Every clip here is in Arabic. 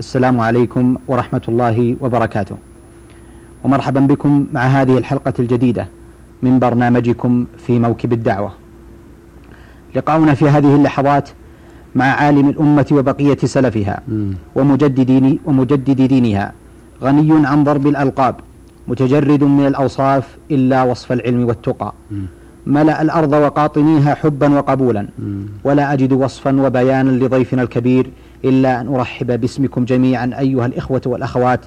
السلام عليكم ورحمة الله وبركاته ومرحبا بكم مع هذه الحلقة الجديدة من برنامجكم في موكب الدعوة لقاؤنا في هذه اللحظات مع عالم الأمة وبقية سلفها. ومجدد ومجدد دينها غني عن ضرب الألقاب متجرد من الأوصاف إلا وصف العلم والتقى. ملأ الأرض وقاطنيها حبا وقبولا. ولا أجد وصفا وبيانا لضيفنا الكبير إلا أن أرحب باسمكم جميعا أيها الإخوة والأخوات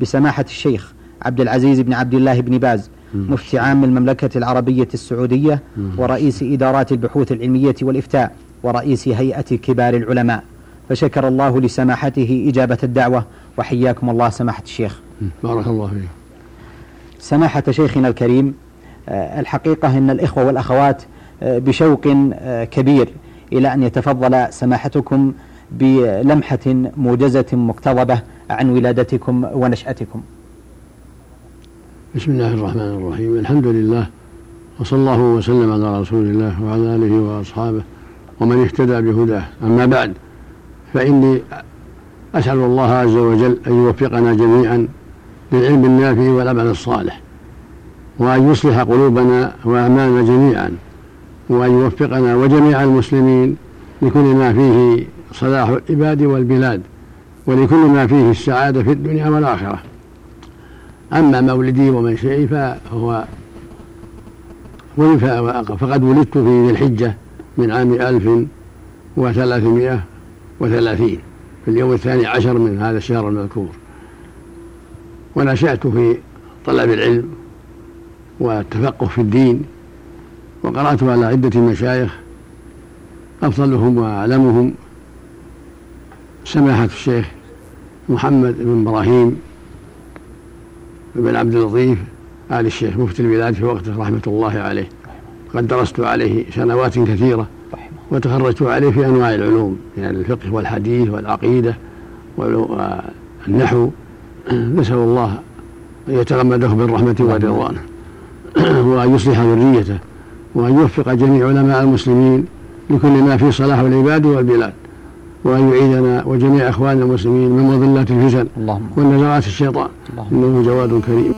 بسماحة الشيخ عبد العزيز بن عبد الله بن باز. مفتي عام المملكة العربية السعودية. ورئيس إدارات البحوث العلمية والإفتاء ورئيس هيئة كبار العلماء فشكر الله لسماحته إجابة الدعوة وحياكم الله سماحة الشيخ. بارك الله فيك سماحة شيخنا الكريم الحقيقة أن الإخوة والأخوات آه، بشوق آه، كبير إلى أن يتفضل سماحتكم بلمحة موجزة مقتضبة عن ولادتكم ونشأتكم. بسم الله الرحمن الرحيم. الحمد لله وصلى الله وسلم على رسول الله وعلى آله وأصحابه ومن اهتدى بهداه. أما بعد فإني أسأل الله عز وجل أن يوفقنا جميعا للعلم النافع والعمل الصالح. وأن يصلح قلوبنا وأعمالنا جميعا وأن يوفقنا وجميع المسلمين لكل ما فيه صلاح العباد والبلاد ولكل ما فيه السعادة في الدنيا والآخرة. أما مولدي ومنشئي فهو فقد ولدت في ذي الحجة من عام ألف وثلاثمائة وثلاثين في اليوم الثاني عشر من هذا الشهر المذكور. ونشأت في طلب العلم والتفقه في الدين وقرأت على عدة مشايخ أفضلهم وأعلمهم. سماحة الشيخ محمد بن إبراهيم بن عبد اللطيف آل الشيخ مفتي البلاد في وقته رحمة الله عليه. قد درست عليه سنوات كثيرة وتخرجت عليه في أنواع العلوم يعني الفقه والحديث والعقيدة والنحو. نسأل الله أن يتغمده بالرحمة والرضوانه وأن يصلح ذريته وأن يوفق جميع علماء المسلمين لكل ما في صلاح العباد والبلاد وأن يعيذنا وجميع إخواننا المسلمين من مضلات الفتن ونزغات الشيطان. إنه جواد كريم.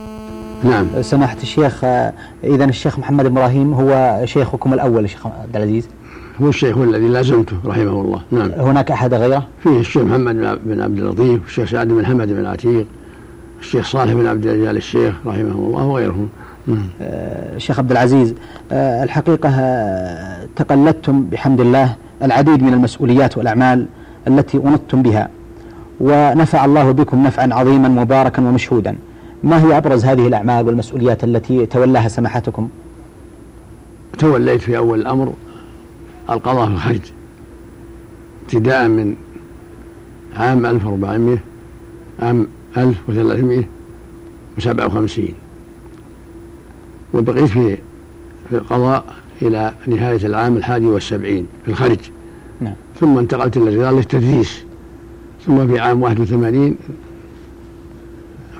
نعم. سماحة الشيخ آه، إذا الشيخ محمد إبراهيم هو شيخكم الأول الشيخ عبد العزيز. هو الشيخ الذي لازمته رحمه الله. نعم. هناك أحد غيره؟ فيه الشيخ محمد بن- عبد اللطيف الشيخ سعد بن حمد بن عتيق الشيخ صالح بن عبد الجلال الشيخ رحمه الله وغيرهم. الشيخ عبد العزيز آه، الحقيقة آه، تقلدتم بحمد الله العديد من المسؤوليات والأعمال التي أنطتم بها ونفع الله بكم نفعا عظيما مباركا ومشهودا. ما هي أبرز هذه الأعمال والمسؤوليات التي تولاها سماحتكم؟ توليت في أول الأمر القضاء في الخرج ابتداء من عام 1400 عام 1357 وبقيت في في القضاء إلى نهاية العام الحادي والسبعين في الخرج نعم. ثم انتقلت إلى الرياض للتدريس. ثم في عام 81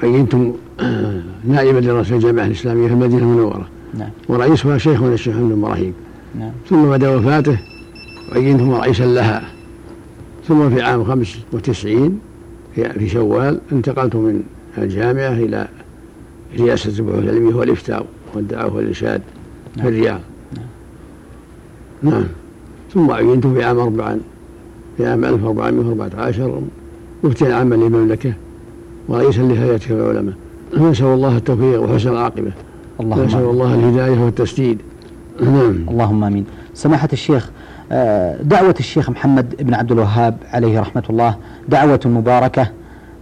عينت نائبا لرئيس الجامعة الإسلامية في المدينة المنورة. نعم. ورئيسها شيخنا الشيخ محمد بن إبراهيم. نعم. ثم بعد وفاته عينته رئيسا لها. ثم في عام 95 في في شوال انتقلت من الجامعة إلى رئاسة البحوث العلمية والإفتاء. والدعوة والإرشاد في نعم. الرياض نعم ثم عينت في عام أربعا في عام 1414 مفتيا عاما للمملكة ورئيسا لهيئة كبار العلماء نسأل الله التوفيق وحسن العاقبة اللهم نسأل آمين. الله الهداية والتسديد نعم اللهم آمين. سماحة الشيخ آه، دعوة الشيخ محمد بن عبد الوهاب عليه رحمة الله دعوة مباركة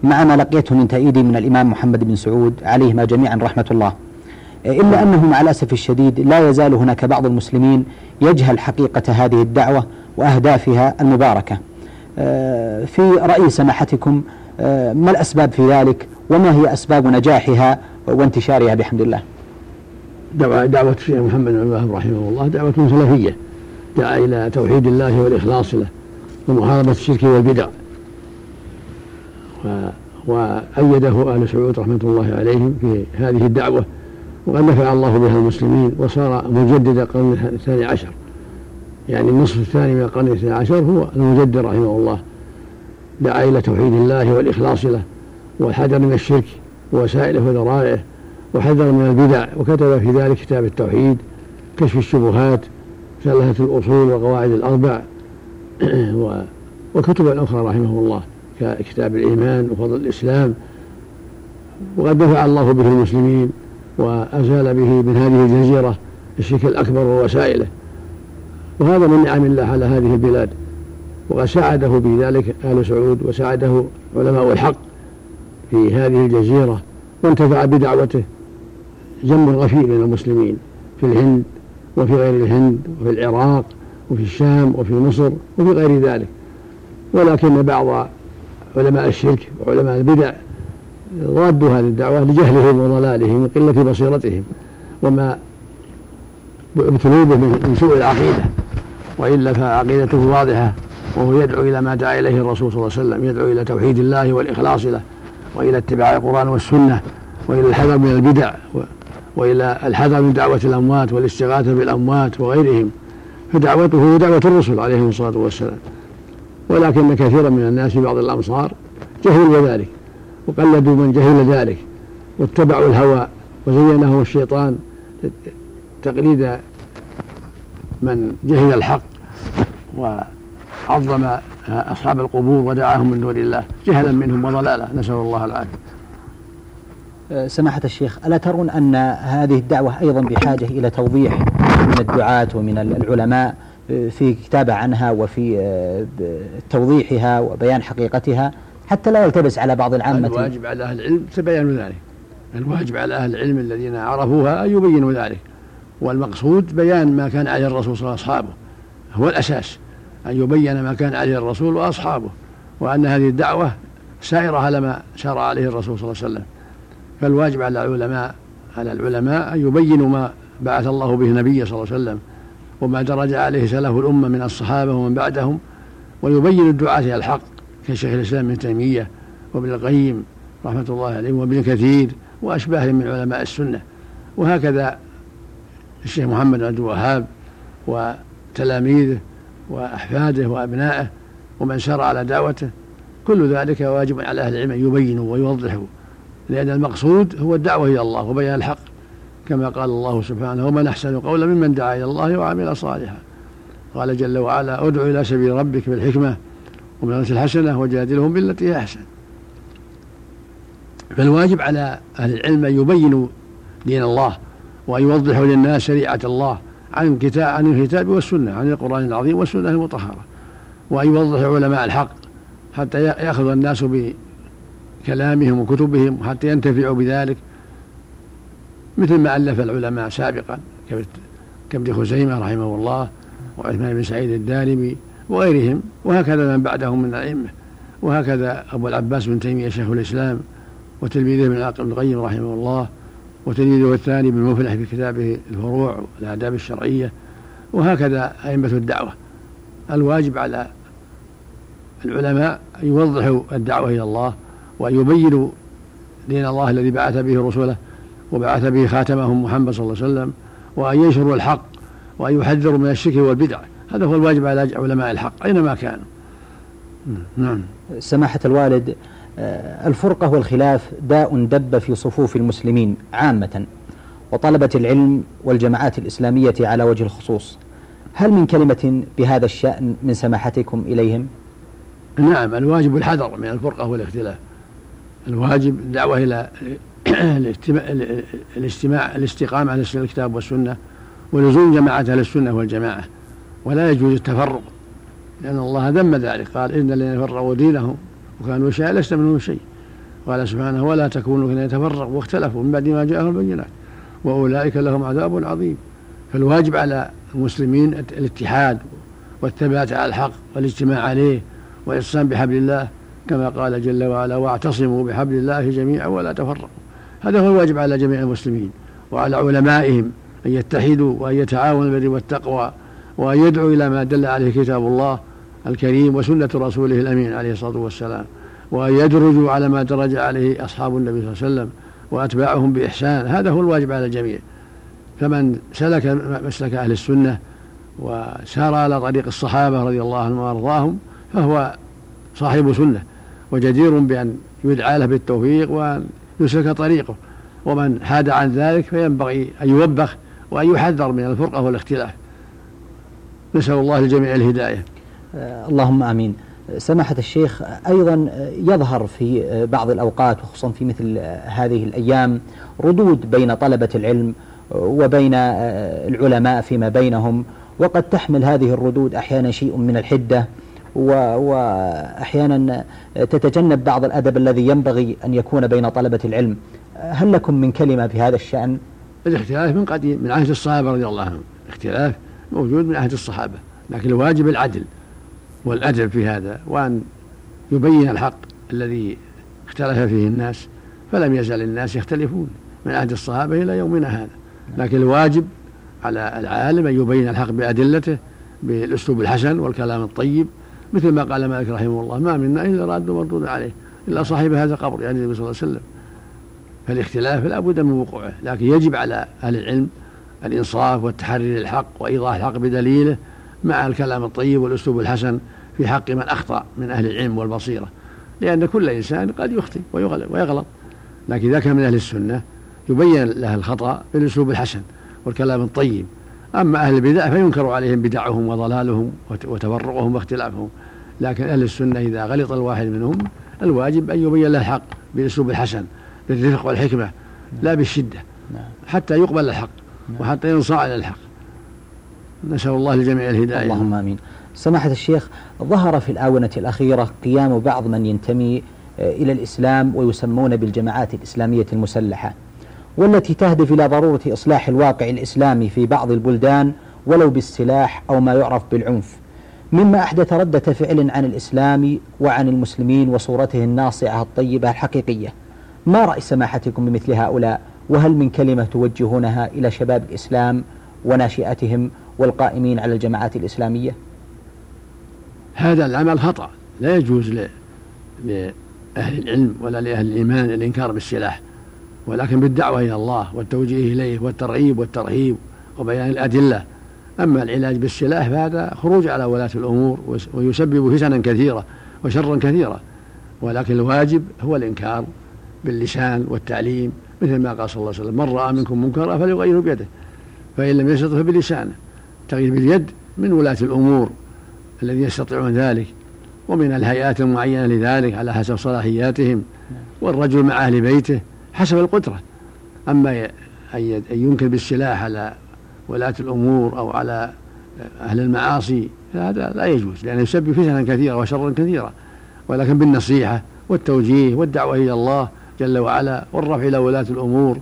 مع ما لقيته من تأييد من الإمام محمد بن سعود عليهما جميعا رحمة الله. إلا أنه مع الأسف الشديد لا يزال هناك بعض المسلمين يجهل حقيقة هذه الدعوة وأهدافها المباركة. آه، في رأي سماحتكم آه، ما الأسباب في ذلك؟ وما هي أسباب نجاحها وانتشارها بحمد الله؟ دعوة, دعوة الشيخ محمد بن الوهاب رحمه الله دعوة سلفية. دعا إلى توحيد الله والإخلاص له ومحاربة الشرك والبدع. وأيده آل سعود رحمة الله عليهم في هذه الدعوة. وقد نفع الله بها المسلمين وصار مجدد القرن الثاني عشر. يعني النصف الثاني من القرن الثاني عشر هو المجدد رحمه الله دعا إلى توحيد الله والإخلاص له والحذر من الشرك ووسائله وذرائعه وحذر من البدع وكتب في ذلك كتاب التوحيد كشف الشبهات ثلاثة الأصول والقواعد الأربع. وكتبا أخرى رحمه الله ككتاب الإيمان وفضل الإسلام. وقد نفع الله به المسلمين وأزال به من هذه الجزيرة الشرك الأكبر ووسائله. وهذا من نعم الله على هذه البلاد. وقد ساعده في ذلك آل سعود وساعده علماء الحق في هذه الجزيرة وانتفع بدعوته. جم غفير من المسلمين في الهند وفي غير الهند وفي العراق وفي الشام وفي مصر وفي غير ذلك. ولكن بعض علماء الشرك وعلماء البدع ضادوا هذه الدعوة لجهلهم وضلالهم وقلة بصيرتهم وما ابتلوا به من سوء العقيدة وإلا فعقيدته واضحة وهو يدعو إلى ما دعا إليه الرسول صلى الله عليه وسلم يدعو إلى توحيد الله والإخلاص له وإلى اتباع القرآن والسنة وإلى الحذر من البدع وإلى الحذر من دعوة الأموات والاستغاثة بالأموات وغيرهم. فدعوته دعوة الرسل عليهم الصلاة والسلام. ولكن كثيرا من الناس في بعض الأمصار جهلوا ذلك وقلدوا من جهل ذلك واتبعوا الهوى وزينه الشيطان تقليد من جهل الحق وعظم أصحاب القبور ودعاهم من دون الله جهلا منهم وضلالا نسأل الله العافية. سماحة الشيخ ألا ترون أن هذه الدعوة أيضا بحاجة إلى توضيح من الدعاة ومن العلماء في كتابة عنها وفي توضيحها وبيان حقيقتها؟ حتى لا يلتبس على بعض العامة. الواجب على أهل العلم تبين ذلك. الواجب على أهل العلم الذين عرفوها أن يبينوا ذلك. والمقصود بيان ما كان عليه الرسول صلى الله عليه وأصحابه. هو الأساس أن يبين ما كان عليه الرسول وأصحابه وأن هذه الدعوة سائرة على ما شرع عليه الرسول صلى الله عليه وسلم. فالواجب على العلماء على العلماء أن يبينوا ما بعث الله به النبي صلى الله عليه وسلم وما درج عليه سلف الأمة من الصحابة ومن بعدهم ويبين الدعاة إلى الحق. كشيخ الإسلام ابن تيمية وابن القيم رحمة الله عليهم وابن كثير وأشباههم من علماء السنة. وهكذا الشيخ محمد عبد الوهاب وتلاميذه وأحفاده وأبنائه ومن سار على دعوته. كل ذلك واجب على أهل العلم أن يبينوا ويوضحوا لأن المقصود هو الدعوة إلى الله وبيان الحق. كما قال الله سبحانه ومن أحسن قولا ممن دعا إلى الله وعمل صالحا قال جل وعلا ادع إلى سبيل ربك بالحكمة ومن الحسنة وجادلهم بالتي هي أحسن. فالواجب على أهل العلم أن يبينوا دين الله وأن يوضحوا للناس شريعة الله عن كتاب عن الكتاب والسنة عن القرآن العظيم والسنة المطهرة. وأن يوضح علماء الحق حتى يأخذ الناس بكلامهم وكتبهم حتى ينتفعوا بذلك. مثل ما ألف العلماء سابقا كابن خزيمة رحمه الله وعثمان بن سعيد الدارمي وغيرهم وهكذا من بعدهم من الأئمة وهكذا أبو العباس بن تيمية شيخ الإسلام وتلميذه ابن العاقل بن القيم رحمه الله وتلميذه الثاني بن مفلح في كتابه الفروع والآداب الشرعية وهكذا أئمة الدعوة. الواجب على العلماء أن يوضحوا الدعوة إلى الله وأن يبينوا دين الله الذي بعث به رسوله وبعث به خاتمهم محمد صلى الله عليه وسلم وأن ينشروا الحق وأن يحذروا من الشرك والبدع. هذا هو الواجب على علماء الحق أينما كانوا. نعم. سماحة الوالد آه، الفرقة والخلاف داء دب في صفوف المسلمين عامة وطلبة العلم والجماعات الإسلامية على وجه الخصوص. هل من كلمة بهذا الشأن من سماحتكم إليهم؟ نعم الواجب الحذر من الفرقة والاختلاف. الواجب الدعوة إلى الاستماع الاستقامة على الكتاب والسنة ولزوم جماعة أهل السنة والجماعة. ولا يجوز التفرق لأن الله ذم ذلك قال إن الذين فرقوا دينهم وكانوا شيئا لست منهم شيء. قال سبحانه ولا تكونوا الذين يتفرقوا واختلفوا من بعد ما جاءهم البينات وأولئك لهم عذاب عظيم. فالواجب على المسلمين الاتحاد والثبات على الحق والاجتماع عليه والإصرام بحبل الله كما قال جل وعلا واعتصموا بحبل الله جميعا ولا تفرقوا هذا هو الواجب على جميع المسلمين وعلى علمائهم أن يتحدوا وأن يتعاونوا بالبر والتقوى وأن يدعوا إلى ما دل عليه كتاب الله الكريم وسنة رسوله الأمين عليه الصلاة والسلام وأن يدرجوا على ما درج عليه أصحاب النبي صلى الله عليه وسلم وأتباعهم بإحسان. هذا هو الواجب على الجميع. فمن سلك مسلك أهل السنة وسار على طريق الصحابة رضي الله عنهم وأرضاهم فهو صاحب سنة وجدير بأن يدعى له بالتوفيق وأن يسلك طريقه. ومن حاد عن ذلك فينبغي أن يوبخ وأن يحذر من الفرقة والاختلاف. نسأل الله للجميع الهداية. آه اللهم آمين. سماحة الشيخ أيضا يظهر في بعض الأوقات وخصوصا في مثل هذه الأيام ردود بين طلبة العلم وبين العلماء فيما بينهم وقد تحمل هذه الردود أحيانا شيء من الحدة وأحيانا تتجنب بعض الأدب الذي ينبغي أن يكون بين طلبة العلم. هل لكم من كلمة في هذا الشأن؟ الاختلاف من قديم من عهد الصحابة رضي الله عنهم. الاختلاف موجود من عهد الصحابة لكن الواجب العدل والأدب في هذا وأن يبين الحق الذي اختلف فيه الناس فلم يزل الناس يختلفون من عهد الصحابة إلى يومنا هذا. لكن الواجب على العالم أن يبين الحق بأدلته بالأسلوب الحسن والكلام الطيب مثل ما قال مالك رحمه الله ما منا إلا راد مردود عليه إلا صاحب هذا القبر يعني النبي صلى الله عليه وسلم فالاختلاف لا بد من وقوعه لكن يجب على أهل العلم الإنصاف والتحري للحق وإيضاح الحق بدليله مع الكلام الطيب والأسلوب الحسن في حق من أخطأ من أهل العلم والبصيرة لأن كل إنسان قد يخطئ ويغلط لكن إذا كان من أهل السنة يبين له الخطأ بالأسلوب الحسن والكلام الطيب أما أهل البدع فينكر عليهم بدعهم وضلالهم وتفرقهم واختلافهم لكن أهل السنة إذا غلط الواحد منهم الواجب أن يبين له الحق بالأسلوب الحسن بالرفق والحكمة لا بالشدة نعم. حتى يقبل الحق. وحتى ينصاع إلى الحق. نسأل الله لجميع الهداية. اللهم آمين. سماحة الشيخ ظهر في الآونة الأخيرة قيام بعض من ينتمي آه، إلى الإسلام ويسمون بالجماعات الإسلامية المسلحة والتي تهدف إلى ضرورة إصلاح الواقع الإسلامي في بعض البلدان ولو بالسلاح أو ما يعرف بالعنف. مما أحدث ردة فعل عن الإسلام وعن المسلمين وصورته الناصعة الطيبة الحقيقية. ما رأي سماحتكم بمثل هؤلاء؟ وهل من كلمة توجهونها إلى شباب الإسلام وناشئتهم والقائمين على الجماعات الإسلامية؟ هذا العمل خطأ. لا يجوز لأهل العلم ولا لأهل الإيمان الإنكار بالسلاح ولكن بالدعوة إلى الله والتوجيه إليه والترغيب والترهيب وبيان الأدلة. أما العلاج بالسلاح فهذا خروج على ولاة الأمور ويسبب فتنا كثيرة وشرا كثيرا ولكن الواجب هو الإنكار باللسان والتعليم مثل ما قال صلى الله عليه وسلم من رأى منكم منكرا فليغيره بيده فإن لم يستطع فبلسانه. تغيير باليد من ولاة الأمور الذين يستطيعون ذلك ومن الهيئات المعينة لذلك على حسب صلاحياتهم والرجل مع أهل بيته حسب القدرة. أما أن ينكر بالسلاح على ولاة الأمور أو على أهل المعاصي هذا لا يجوز لأنه يسبب فتنا كثيرة وشرا كثيرا ولكن بالنصيحة والتوجيه والدعوة إلى الله جل وعلا والرفع إلى ولاة الأمور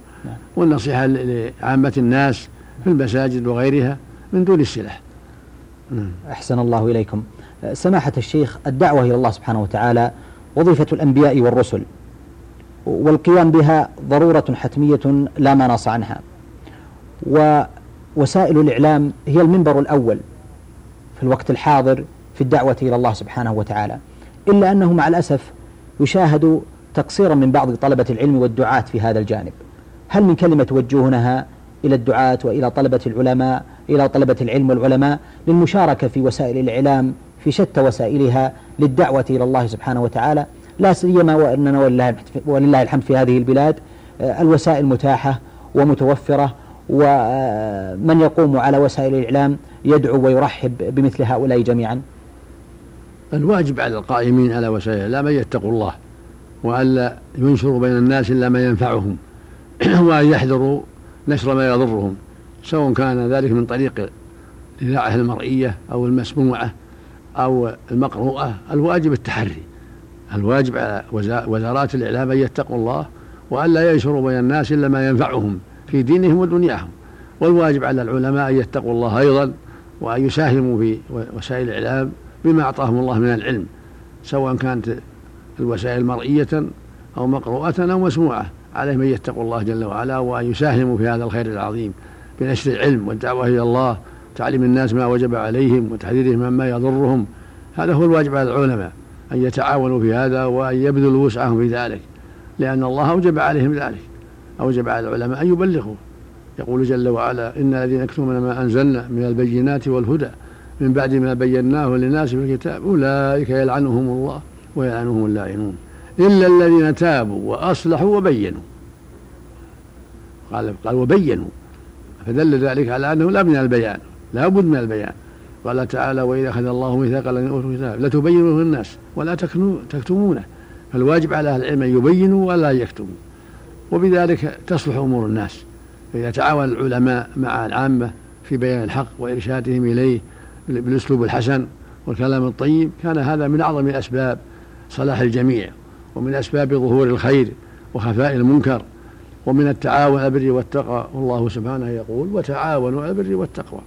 والنصيحة لعامة الناس في المساجد وغيرها من دون السلاح. أحسن الله إليكم. سماحة الشيخ الدعوة إلى الله سبحانه وتعالى وظيفة الأنبياء والرسل والقيام بها ضرورة حتمية لا مناص عنها. ووسائل الإعلام هي المنبر الأول في الوقت الحاضر في الدعوة إلى الله سبحانه وتعالى. إلا أنه مع الأسف يشاهد تقصيرا من بعض طلبة العلم والدعاة في هذا الجانب. هل من كلمة توجهونها إلى الدعاة وإلى طلبة العلماء إلى طلبة العلم والعلماء للمشاركة في وسائل الإعلام في شتى وسائلها للدعوة إلى الله سبحانه وتعالى؟ لا سيما وأننا ولله الحمد في هذه البلاد آه، الوسائل متاحة ومتوفرة ومن يقوم على وسائل الإعلام يدعو ويرحب بمثل هؤلاء جميعا. الواجب على القائمين على وسائل الإعلام أن يتقوا الله. وألا ينشروا بين الناس إلا ما ينفعهم وأن يحذروا نشر ما يضرهم سواء كان ذلك من طريق الإذاعة المرئية أو المسموعة أو المقروءة الواجب التحري الواجب على وزارات الإعلام أن يتقوا الله وألا ينشروا بين الناس إلا ما ينفعهم في دينهم ودنياهم. والواجب على العلماء أن يتقوا الله أيضا وأن يساهموا في وسائل الإعلام بما أعطاهم الله من العلم سواء كانت الوسائل مرئية أو مقروءة أو مسموعة. عليه من يتقوا الله جل وعلا وأن يساهموا في هذا الخير العظيم بنشر العلم والدعوة إلى الله تعليم الناس ما وجب عليهم وتحذيرهم مما يضرهم. هذا هو الواجب على العلماء أن يتعاونوا في هذا وأن يبذلوا وسعهم في ذلك. لأن الله أوجب عليهم ذلك أوجب على العلماء أن يبلغوا. يقول جل وعلا إن الذين يكتمون ما أنزلنا من البينات والهدى من بعد ما بيناه للناس في الكتاب أولئك يلعنهم الله. ويلعنهم اللاعنون إلا الذين تابوا وأصلحوا وبينوا. قال قال وبينوا. فدل ذلك على أنه لا من البيان لا بد من البيان. قال تعالى وإذا أخذ الله ميثاق الذين أوتوا الكتاب. لتبينوه للناس ولا تكتمونه. فالواجب على أهل العلم أن يبينوا ولا يكتموا. وبذلك تصلح أمور الناس. فإذا تعاون العلماء مع العامة في بيان الحق وإرشادهم إليه بالأسلوب الحسن والكلام الطيب كان هذا من أعظم أسباب صلاح الجميع ومن أسباب ظهور الخير وخفاء المنكر ومن التعاون على البر والتقوى. والله سبحانه يقول وتعاونوا على البر والتقوى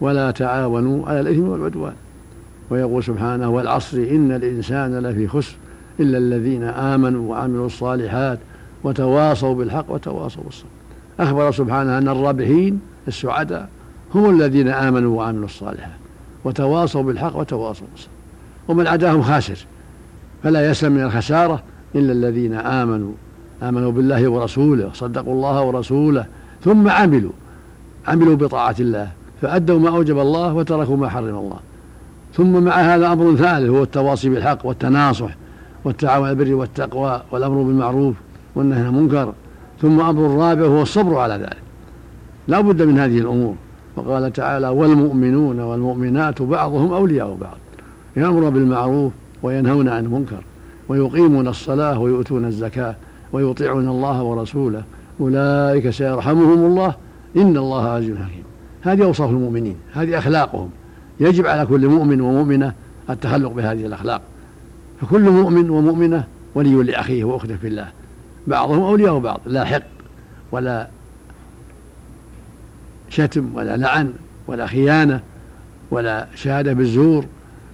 ولا تعاونوا على الإثم والعدوان ويقول سبحانه والعصر إن الإنسان لفي خسر إلا الذين آمنوا وعملوا الصالحات وتواصوا بالحق وتواصوا بالصبر أخبر سبحانه أن الرابحين السعداء هم الذين آمنوا وعملوا الصالحات وتواصوا بالحق وتواصوا بالصبر. ومن عداهم خاسر فلا يسلم من الخسارة إلا الذين آمنوا آمنوا بالله ورسوله صدقوا الله ورسوله ثم عملوا عملوا بطاعة الله فأدوا ما أوجب الله وتركوا ما حرم الله. ثم مع هذا أمر ثالث هو التواصي بالحق والتناصح والتعاون على البر والتقوى والأمر بالمعروف والنهي عن المنكر. ثم أمر الرابع هو الصبر على ذلك. لا بد من هذه الأمور. وقال تعالى والمؤمنون والمؤمنات بعضهم أولياء بعض. يأمر بالمعروف وينهون عن المنكر ويقيمون الصلاة ويؤتون الزكاة ويطيعون الله ورسوله. أولئك سيرحمهم الله. إن الله عزيز حكيم. هذه أوصاف المؤمنين. هذه أخلاقهم. يجب على كل مؤمن ومؤمنة التخلق بهذه الأخلاق. فكل مؤمن ومؤمنة ولي لأخيه وأخته في الله. بعضهم أولياء بعض. لا حقد ولا شتم ولا لعن ولا خيانة ولا شهادة بالزور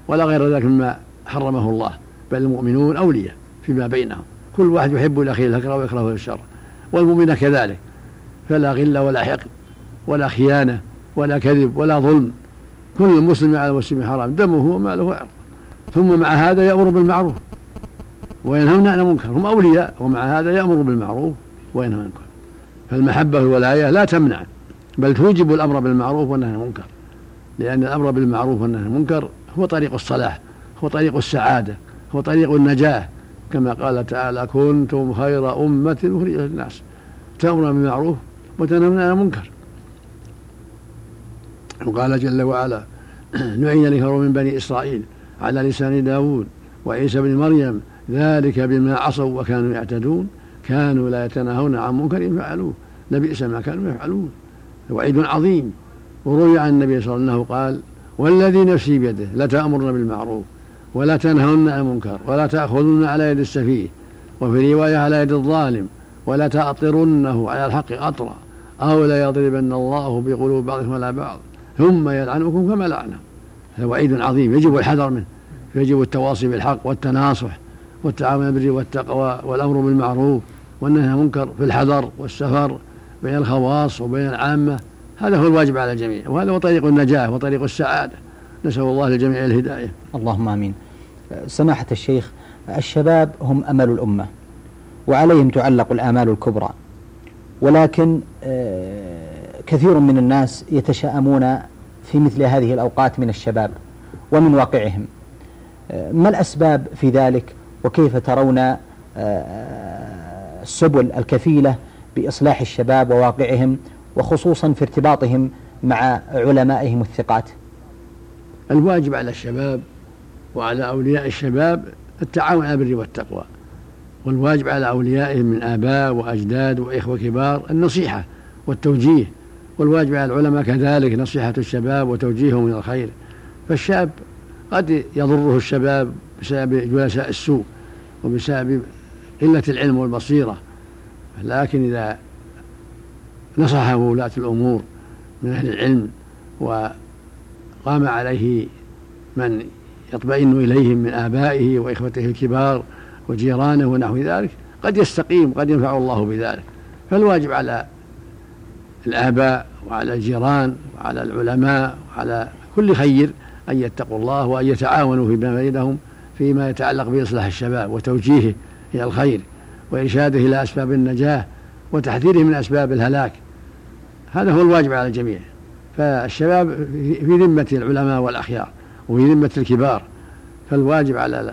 ولا غير ذلك مما حرمه الله بل المؤمنون أولياء فيما بينهم. كل واحد يحب لأخيه الهكر ويكرهه الشر والمؤمن كذلك. فلا غل ولا حقد ولا خيانة ولا كذب ولا ظلم. كل المسلم على المسلم حرام دمه وماله وعرضه ثم مع هذا يأمر بالمعروف وينهون عن المنكر. هم أولياء ومع هذا يأمر بالمعروف وينهى عن المنكر. فالمحبة والولاية لا تمنع بل توجب الأمر بالمعروف والنهي عن المنكر. لأن الأمر بالمعروف والنهي عن المنكر هو طريق الصلاح. هو طريق السعادة هو طريق النجاة. كما قال تعالى كنتم خير أمة أخرجت للناس. تأمرون بالمعروف وتنهون عن المنكر. وقال جل وعلا لعن الكفر من بني إسرائيل على لسان داود وعيسى بن مريم ذلك بما عصوا وكانوا يعتدون كانوا لا يتناهون عن منكر فعلوه لبئس ما كانوا يفعلون. وعيد عظيم. وروي عن النبي صلى الله عليه وسلم قال والذي نفسي بيده لتأمرن بالمعروف. ولا تنهون عن المنكر ولا تأخذن على يد السفيه وفي رواية على يد الظالم ولا تأطرنه على الحق أطرا أو لا يضربن الله بقلوب بعضكم على بعض ثم يلعنكم كما لعنه هذا وعيد عظيم يجب الحذر منه يجب التواصي بالحق والتناصح والتعاون بالبر والتقوى والأمر بالمعروف والنهي عن المنكر في الحذر والسفر بين الخواص وبين العامة. هذا هو الواجب على الجميع وهذا هو طريق النجاة وطريق السعادة. نسأل الله للجميع الهداية. اللهم آمين. سماحة الشيخ الشباب هم أمل الأمة وعليهم تعلق الآمال الكبرى ولكن آه، كثير من الناس يتشاءمون في مثل هذه الأوقات من الشباب ومن واقعهم. ما الأسباب في ذلك؟ وكيف ترون آه، السبل الكفيلة بإصلاح الشباب وواقعهم وخصوصا في ارتباطهم مع علمائهم الثقات؟ الواجب على الشباب وعلى أولياء الشباب التعاون على البر والتقوى والواجب على أوليائهم من آباء وأجداد وإخوة كبار النصيحة والتوجيه والواجب على العلماء كذلك نصيحة الشباب وتوجيههم إلى الخير. فالشاب قد يضره الشباب بسبب جلساء السوء وبسبب قلة العلم والبصيرة لكن إذا نصحه ولاة الأمور من أهل العلم وقام عليه من يطمئن إليهم من آبائه وإخوته الكبار وجيرانه ونحو ذلك قد يستقيم قد ينفع الله بذلك. فالواجب على الآباء وعلى الجيران وعلى العلماء وعلى كل خير أن يتقوا الله وأن يتعاونوا فيما بينهم فيما يتعلق بإصلاح الشباب وتوجيهه إلى الخير وإرشاده إلى أسباب النجاة وتحذيره من أسباب الهلاك. هذا هو الواجب على الجميع. فالشباب في ذمة العلماء والأخيار وفي ذمة الكبار فالواجب على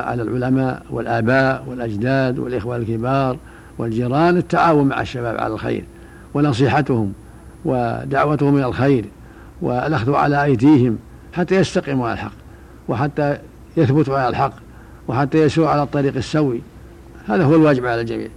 على العلماء والآباء والأجداد والإخوة الكبار والجيران التعاون مع الشباب على الخير ونصيحتهم ودعوتهم إلى الخير والأخذ على أيديهم حتى يستقيموا على الحق وحتى يثبتوا على الحق وحتى يسيروا على الطريق السوي. هذا هو الواجب على الجميع.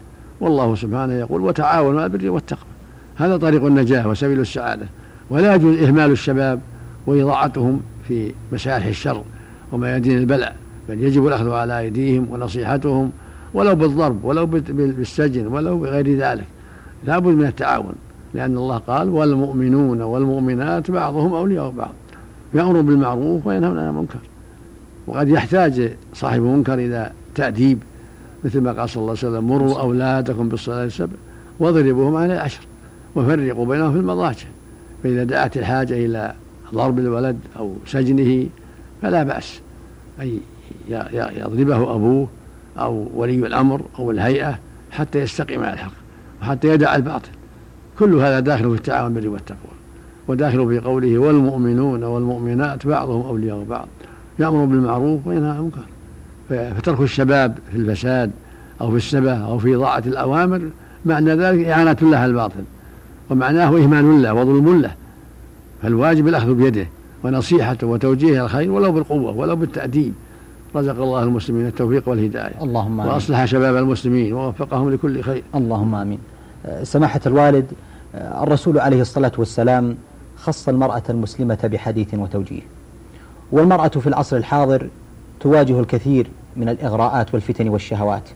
والله سبحانه يقول وتعاونوا على البر والتقوى. هذا طريق النجاة وسبيل السعادة ولا يجوز إهمال الشباب وإضاعتهم في مسالح الشر وميادين البلاء بل يجب الأخذ على أيديهم ونصيحتهم ولو بالضرب ولو بالسجن ولو بغير ذلك. لا بد من التعاون لأن الله قال والمؤمنون والمؤمنات بعضهم أولياء بعض يأمر بالمعروف وينهون عن المنكر. وقد يحتاج صاحب المنكر إلى تأديب مثل ما قال صلى الله عليه وسلم مروا أولادكم بالصلاة السبع واضربوهم على عشر وفرقوا بينهم في المضاجع. فإذا دعت الحاجة إلى ضرب الولد أو سجنه فلا بأس أن يضربه أبوه أو ولي الأمر أو الهيئة حتى يستقيم على الحق وحتى يدع الباطل. كل هذا داخل في التعاون بالبر والتقوى وداخل في قوله والمؤمنون والمؤمنات بعضهم أولياء بعض. يأمر بالمعروف وينهى عن المنكر. فترك الشباب في الفساد أو في السبة أو في إضاعة الأوامر معنى ذلك إعانة له على الباطل. ومعناه إهمال له وظلم له. فالواجب الأخذ بيده ونصيحته وتوجيهه الخير ولو بالقوة ولو بالتأديب. رزق الله المسلمين التوفيق والهداية. اللهم آمين. وأصلح شباب المسلمين ووفقهم لكل خير. اللهم آمين. سماحة الوالد الرسول عليه الصلاة والسلام خص المرأة المسلمة بحديث وتوجيه. والمرأة في العصر الحاضر تواجه الكثير من الإغراءات والفتن والشهوات.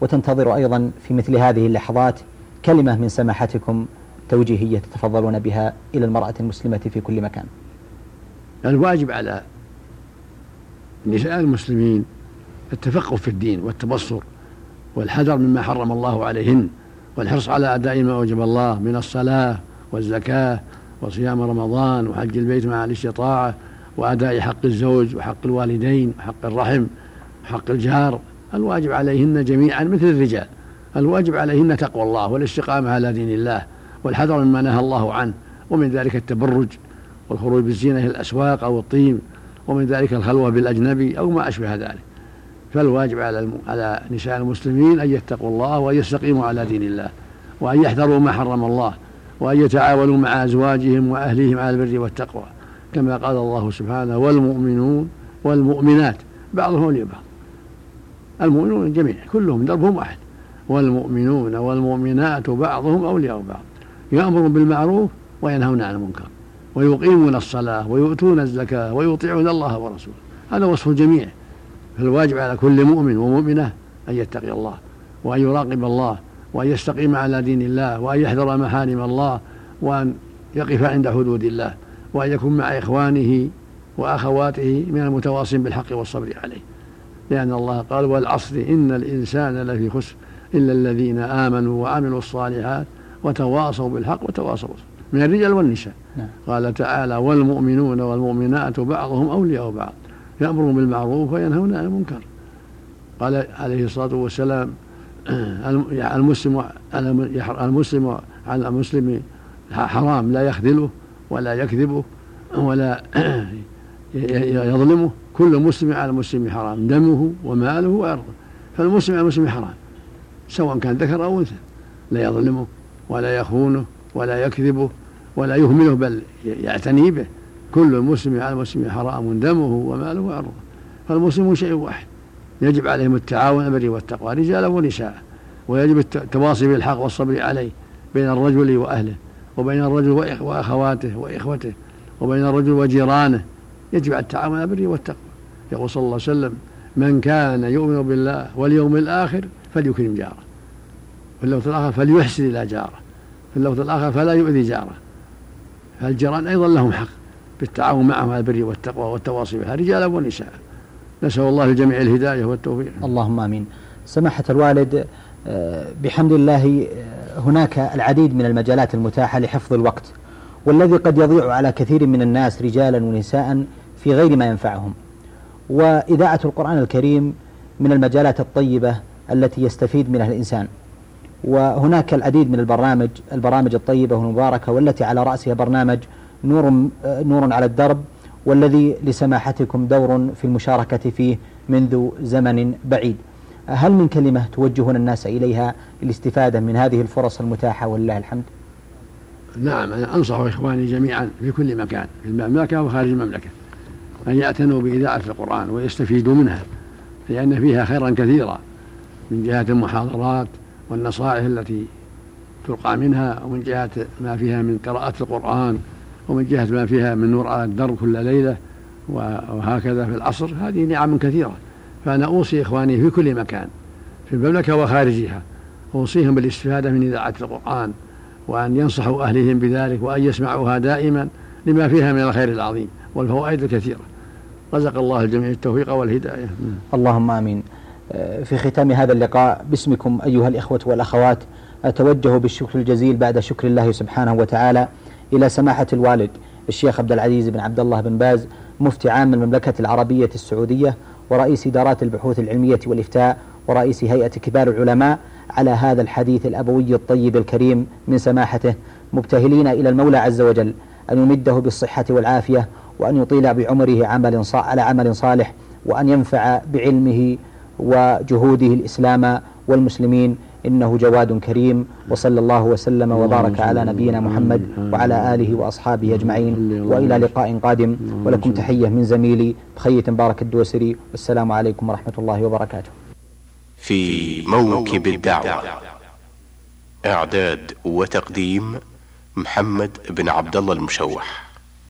وتنتظر أيضا في مثل هذه اللحظات كلمة من سماحتكم توجيهية تتفضلون بها إلى المرأة المسلمة في كل مكان. الواجب على نساء المسلمين التفقه في الدين والتبصر والحذر مما حرم الله عليهن والحرص على أداء ما أوجب الله من الصلاة والزكاة وصيام رمضان وحج البيت مع الاستطاعة وأداء حق الزوج وحق الوالدين وحق الرحم وحق الجار. الواجب عليهن جميعا مثل الرجال. الواجب عليهن تقوى الله والاستقامة على دين الله والحذر مما نهى الله عنه ومن ذلك التبرج والخروج بالزينة إلى الأسواق أو الطيب ومن ذلك الخلوة بالأجنبي أو ما أشبه ذلك. فالواجب على. على نساء المسلمين أن يتقوا الله وأن يستقيموا على دين الله وأن يحذروا ما حرم الله وأن يتعاونوا مع أزواجهم وأهليهم على البر والتقوى. كما قال الله سبحانه والمؤمنون والمؤمنات بعضهم أولياء بعض المؤمنون جميعا كلهم دربهم واحد. والمؤمنون والمؤمنات بعضهم أولياء بعض. يأمرون بالمعروف وينهون عن المنكر. ويقيمون الصلاة ويؤتون الزكاة ويطيعون الله ورسوله. هذا وصف الجميع. فالواجب على كل مؤمن ومؤمنة أن يتقي الله وأن يراقب الله وأن يستقيم على دين الله وأن يحذر محارم الله وأن يقف عند حدود الله وأن يكون مع إخوانه وأخواته من المتواصين بالحق والصبر عليه. لأن الله قال والعصر إن الإنسان لفي خسر إلا الذين آمنوا وعملوا الصالحات وتواصوا بالحق وتواصوا من الرجال والنساء. نعم. قال تعالى والمؤمنون والمؤمنات بعضهم أولياء بعض يأمرون بالمعروف وينهون عن المنكر. قال عليه الصلاة والسلام المسلم المسلم على المسلم حرام لا يخذله ولا يكذبه ولا يظلمه. كل مسلم على المسلم حرام دمه وماله وعرضه فالمسلم على المسلم حرام. سواء كان ذكر أو أنثى. لا يظلمه ولا يخونه ولا يكذبه ولا يهمله بل يعتني به. كل المسلم على المسلم حرام دمه وماله وعرضه. فالمسلم شيء واحد. يجب عليهم التعاون البر والتقوى رجالا ونساء ويجب التواصي بالحق والصبر عليه بين الرجل وأهله وبين الرجل وأخواته وإخوته وبين الرجل وجيرانه. يجب التعاون البر والتقوى. يقول صلى الله عليه وسلم من كان يؤمن بالله واليوم الآخر فليكرم جاره. في اللفظ الآخر فليحسن إلى جاره. في اللفظ الآخر فلا يؤذي جاره. فالجيران أيضا لهم حق بالتعاون معهم على البر والتقوى والتواصي بها رجالا ونساء. نسأل الله للجميع الهداية والتوفيق. اللهم آمين. سماحة الوالد آه، بحمد الله آه، هناك العديد من المجالات المتاحة لحفظ الوقت والذي قد يضيع على كثير من الناس رجالا ونساء في غير ما ينفعهم. وإذاعة القرآن الكريم من المجالات الطيبة التي يستفيد منها الإنسان. وهناك العديد من البرامج البرامج الطيبة والمباركة والتي على رأسها برنامج نور نور على الدرب والذي لسماحتكم دور في المشاركة فيه منذ زمن بعيد. هل من كلمة توجهون الناس إليها للاستفادة من هذه الفرص المتاحة ولله الحمد؟ نعم أنا أنصح إخواني جميعا في كل مكان في المملكة وخارج المملكة أن يعتنوا بإذاعة القرآن ويستفيدوا منها لأن فيها خيرا كثيرا. من جهة المحاضرات والنصائح التي تلقى منها ومن جهة ما فيها من قراءة القرآن ومن جهة ما فيها من نور على الدرب كل ليلة وهكذا في العصر. هذه نعم كثيرة. فأنا أوصي إخواني في كل مكان في المملكة وخارجها أوصيهم بالاستفادة من إذاعة القرآن وأن ينصحوا أهلهم بذلك وأن يسمعوها دائما لما فيها من الخير العظيم والفوائد الكثيرة. رزق الله الجميع التوفيق والهداية. اللهم آمين. في ختام هذا اللقاء باسمكم أيها الإخوة والأخوات أتوجه بالشكر الجزيل بعد شكر الله سبحانه وتعالى إلى سماحة الوالد الشيخ عبد العزيز بن عبد الله بن باز مفتي عام المملكة العربية السعودية ورئيس إدارات البحوث العلمية والإفتاء ورئيس هيئة كبار العلماء على هذا الحديث الأبوي الطيب الكريم من سماحته. مبتهلين إلى المولى عز وجل أن يمده بالصحة والعافية وأن يطيل بعمره عمل على عمل صالح وأن ينفع بعلمه وجهوده الإسلام والمسلمين إنه جواد كريم وصلى الله وسلم وبارك على نبينا محمد وعلى آله وأصحابه أجمعين وإلى لقاء قادم. ولكم تحية من زميلي بخية مبارك الدوسري والسلام عليكم ورحمة الله وبركاته. في موكب الدعوة إعداد وتقديم محمد بن عبد الله المشوح.